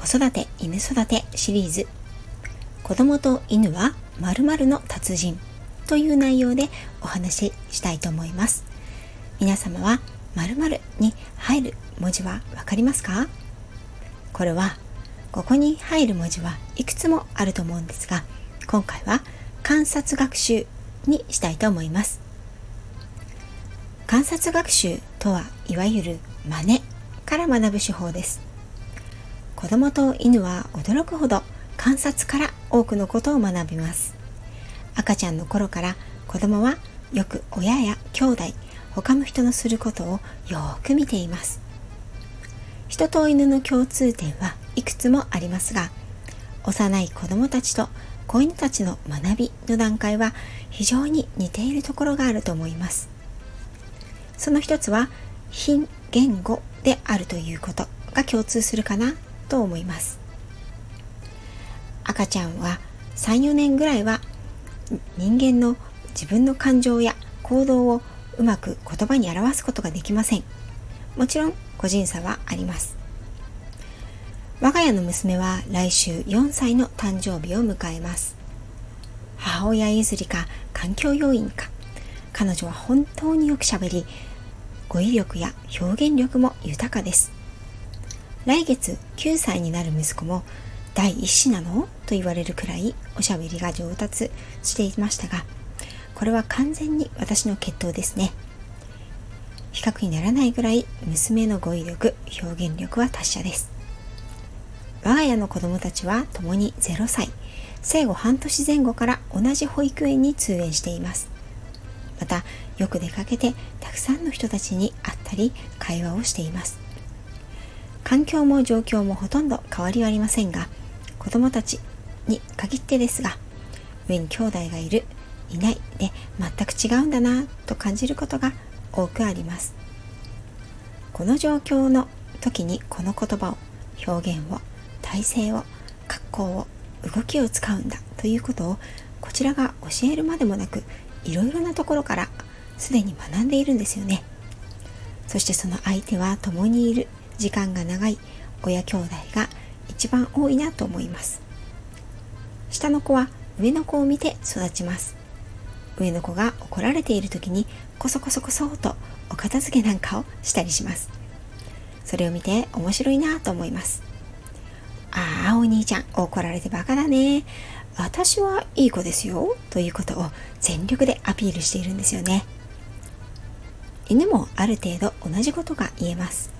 子育て犬育てシリーズ。子供と犬は〇〇の達人という内容でお話ししたいと思います。皆様は〇〇に入る文字はわかりますか？これはここに入る文字はいくつもあると思うんですが今回は観察学習にしたいと思います。観察学習とはいわゆる真似から学ぶ手法です。子供と犬は驚くほど観察から多くのことを学びます。赤ちゃんの頃から子供はよく親や兄弟他の人のすることをよく見ています。人と犬の共通点はいくつもありますが幼い子供たちと子犬たちの学びの段階は非常に似ているところがあると思います。その一つは非言語であるということが共通するかな。と思います。赤ちゃんは34年ぐらいは人間の自分の感情や行動をうまく言葉に表すことができません。もちろん個人差はあります。我が家の娘は来週4歳の誕生日を迎えます。母親譲りか環境要因か彼女は本当によくしゃべり語彙力や表現力も豊かです。来月9歳になる息子も第一子なの？と言われるくらいおしゃべりが上達していましたがこれは完全に私の血統ですね。比較にならないぐらい娘の語彙力表現力は達者です。我が家の子供たちは共に0歳生後半年前後から同じ保育園に通園しています。またよく出かけてたくさんの人たちに会ったり会話をしています。環境も状況もほとんど変わりはありませんが子供たちに限ってですが上に兄弟がいるいないで全く違うんだなと感じることが多くあります。この状況の時にこの言葉を表現を体勢を格好を動きを使うんだということをこちらが教えるまでもなくいろいろなところからすでに学んでいるんですよね。そしてその相手は共にいる。時間が長い親兄弟が一番多いなと思います。下の子は上の子を見て育ちます。上の子が怒られている時にコソコソコソとお片付けなんかをしたりします。それを見て面白いなと思います。ああお兄ちゃん怒られてバカだね。私はいい子ですよ。ということを全力でアピールしているんですよね。犬もある程度同じことが言えます。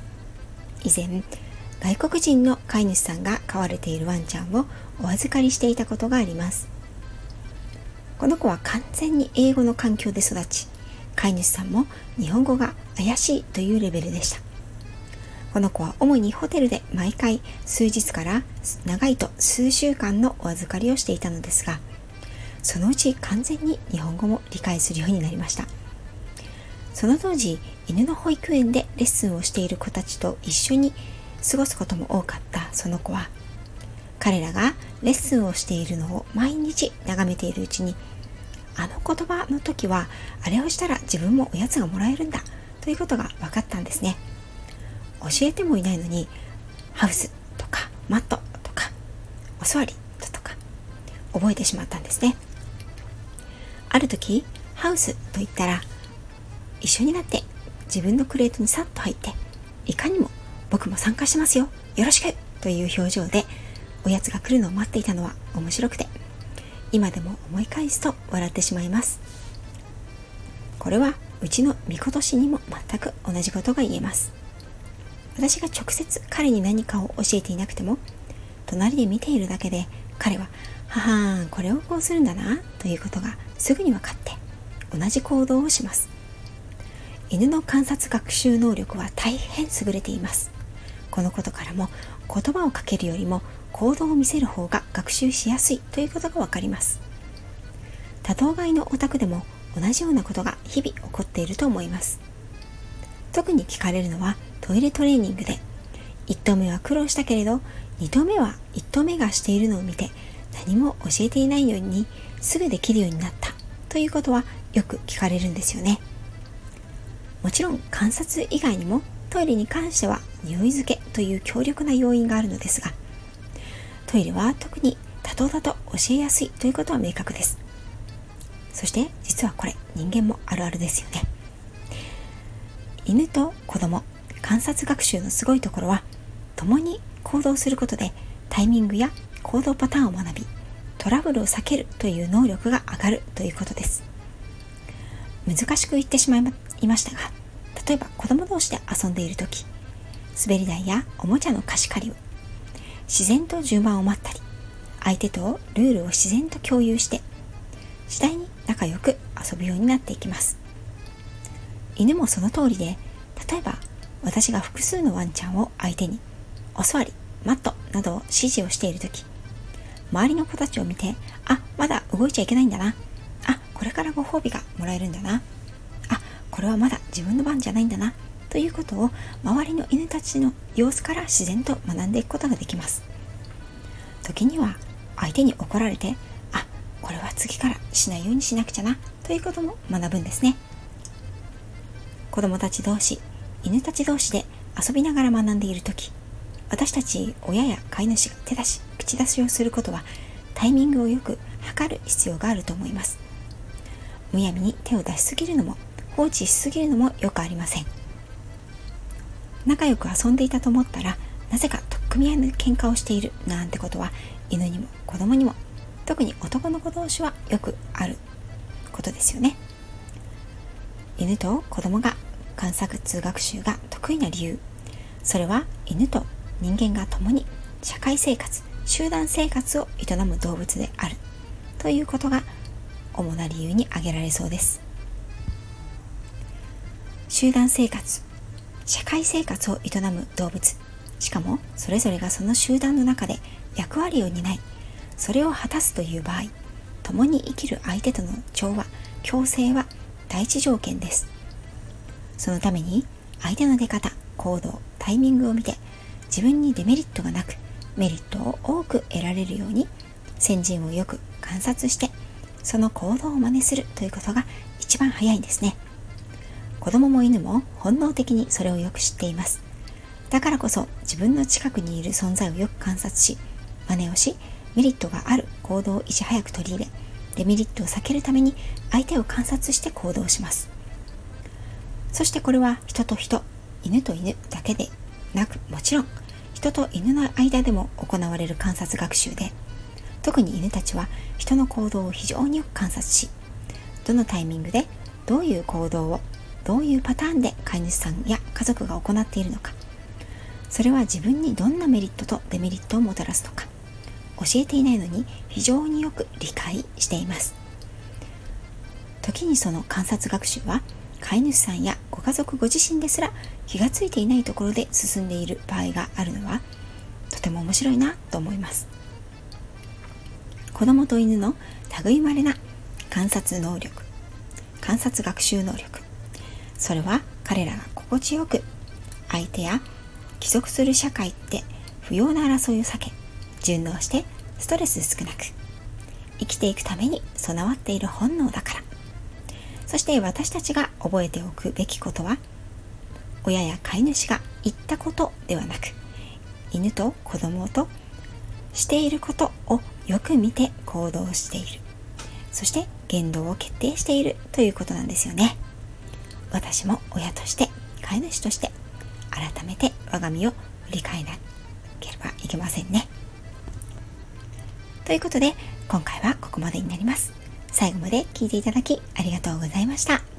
以前外国人の飼い主さんが飼われているワンちゃんをお預かりしていたことがあります。この子は完全に英語の環境で育ち飼い主さんも日本語が怪しいというレベルでした。この子は主にホテルで毎回数日から長いと数週間のお預かりをしていたのですがそのうち完全に日本語も理解するようになりました。その当時犬の保育園でレッスンをしている子たちと一緒に過ごすことも多かったその子は彼らがレッスンをしているのを毎日眺めているうちにあの言葉の時はあれをしたら自分もおやつがもらえるんだということが分かったんですね。教えてもいないのにハウスとかマットとかお座りとか覚えてしまったんですね。ある時ハウスと言ったら一緒になって自分のクレートにさっと入っていかにも僕も参加しますよ。よろしく！という表情でおやつが来るのを待っていたのは面白くて今でも思い返すと笑ってしまいます。これはうちの御子年にも全く同じことが言えます。私が直接彼に何かを教えていなくても隣で見ているだけで彼は「ははーんこれをこうするんだな」ということがすぐに分かって同じ行動をします。犬の観察学習能力は大変優れています。このことからも言葉をかけるよりも行動を見せる方が学習しやすいということがわかります。多頭飼いのお宅でも同じようなことが日々起こっていると思います。特に聞かれるのはトイレトレーニングで1頭目は苦労したけれど2頭目は1頭目がしているのを見て何も教えていないようにすぐできるようになったということはよく聞かれるんですよね。もちろん観察以外にもトイレに関しては匂い付けという強力な要因があるのですがトイレは特に多頭だと教えやすいということは明確です。そして実はこれ人間もあるあるですよね。犬と子供観察学習のすごいところは共に行動することでタイミングや行動パターンを学びトラブルを避けるという能力が上がるということです。難しく言ってしまいいましたが例えば子供同士で遊んでいる時滑り台やおもちゃの貸し借りを自然と順番を待ったり相手とルールを自然と共有して次第に仲良く遊ぶようになっていきます。犬もその通りで例えば私が複数のワンちゃんを相手にお座りマットなどを指示をしている時周りの子たちを見てあまだ動いちゃいけないんだな。あこれからご褒美がもらえるんだな。これはまだ自分の番じゃないんだなということを周りの犬たちの様子から自然と学んでいくことができます。時には相手に怒られてあこれは次からしないようにしなくちゃなということも学ぶんですね。子供たち同士犬たち同士で遊びながら学んでいる時私たち親や飼い主が手出し口出しをすることはタイミングをよく測る必要があると思います。むやみに手を出しすぎるのも放置しすぎるのもよくありません。仲良く遊んでいたと思ったらなぜか取っ組み合いの喧嘩をしているなんてことは犬にも子供にも特に男の子同士はよくあることですよね。犬と子供が観察通学習が得意な理由。それは犬と人間が共に社会生活集団生活を営む動物である。ということが主な理由に挙げられそうです。集団生活。社会生活を営む動物。しかもそれぞれがその集団の中で役割を担いそれを果たすという場合共に生きる相手との調和共生は第一条件です。そのために相手の出方行動タイミングを見て自分にデメリットがなくメリットを多く得られるように先人をよく観察してその行動を真似するということが一番早いんですね。子供も犬も本能的にそれをよく知っています。だからこそ自分の近くにいる存在をよく観察し真似をしメリットがある行動をいち早く取り入れデメリットを避けるために相手を観察して行動します。そしてこれは人と人犬と犬だけでなくもちろん人と犬の間でも行われる観察学習で特に犬たちは人の行動を非常によく観察しどのタイミングでどういう行動をどういうパターンで飼い主さんや家族が行っているのか。それは自分にどんなメリットとデメリットをもたらすのか。教えていないのに非常によく理解しています。時にその観察学習は飼い主さんやご家族ご自身ですら気がついていないところで進んでいる場合があるのはとても面白いなと思います。子供と犬の類まれな観察能力観察学習能力それは彼らが心地よく相手や帰属する社会って不要な争いを避け順応してストレス少なく生きていくために備わっている本能だから。そして私たちが覚えておくべきことは親や飼い主が言ったことではなく犬と子供としていることをよく見て行動している。そして言動を決定しているということなんですよね。私も親として飼い主として改めて我が身を振り返らなければいけませんねということで今回はここまでになります最後まで聞いていただきありがとうございました。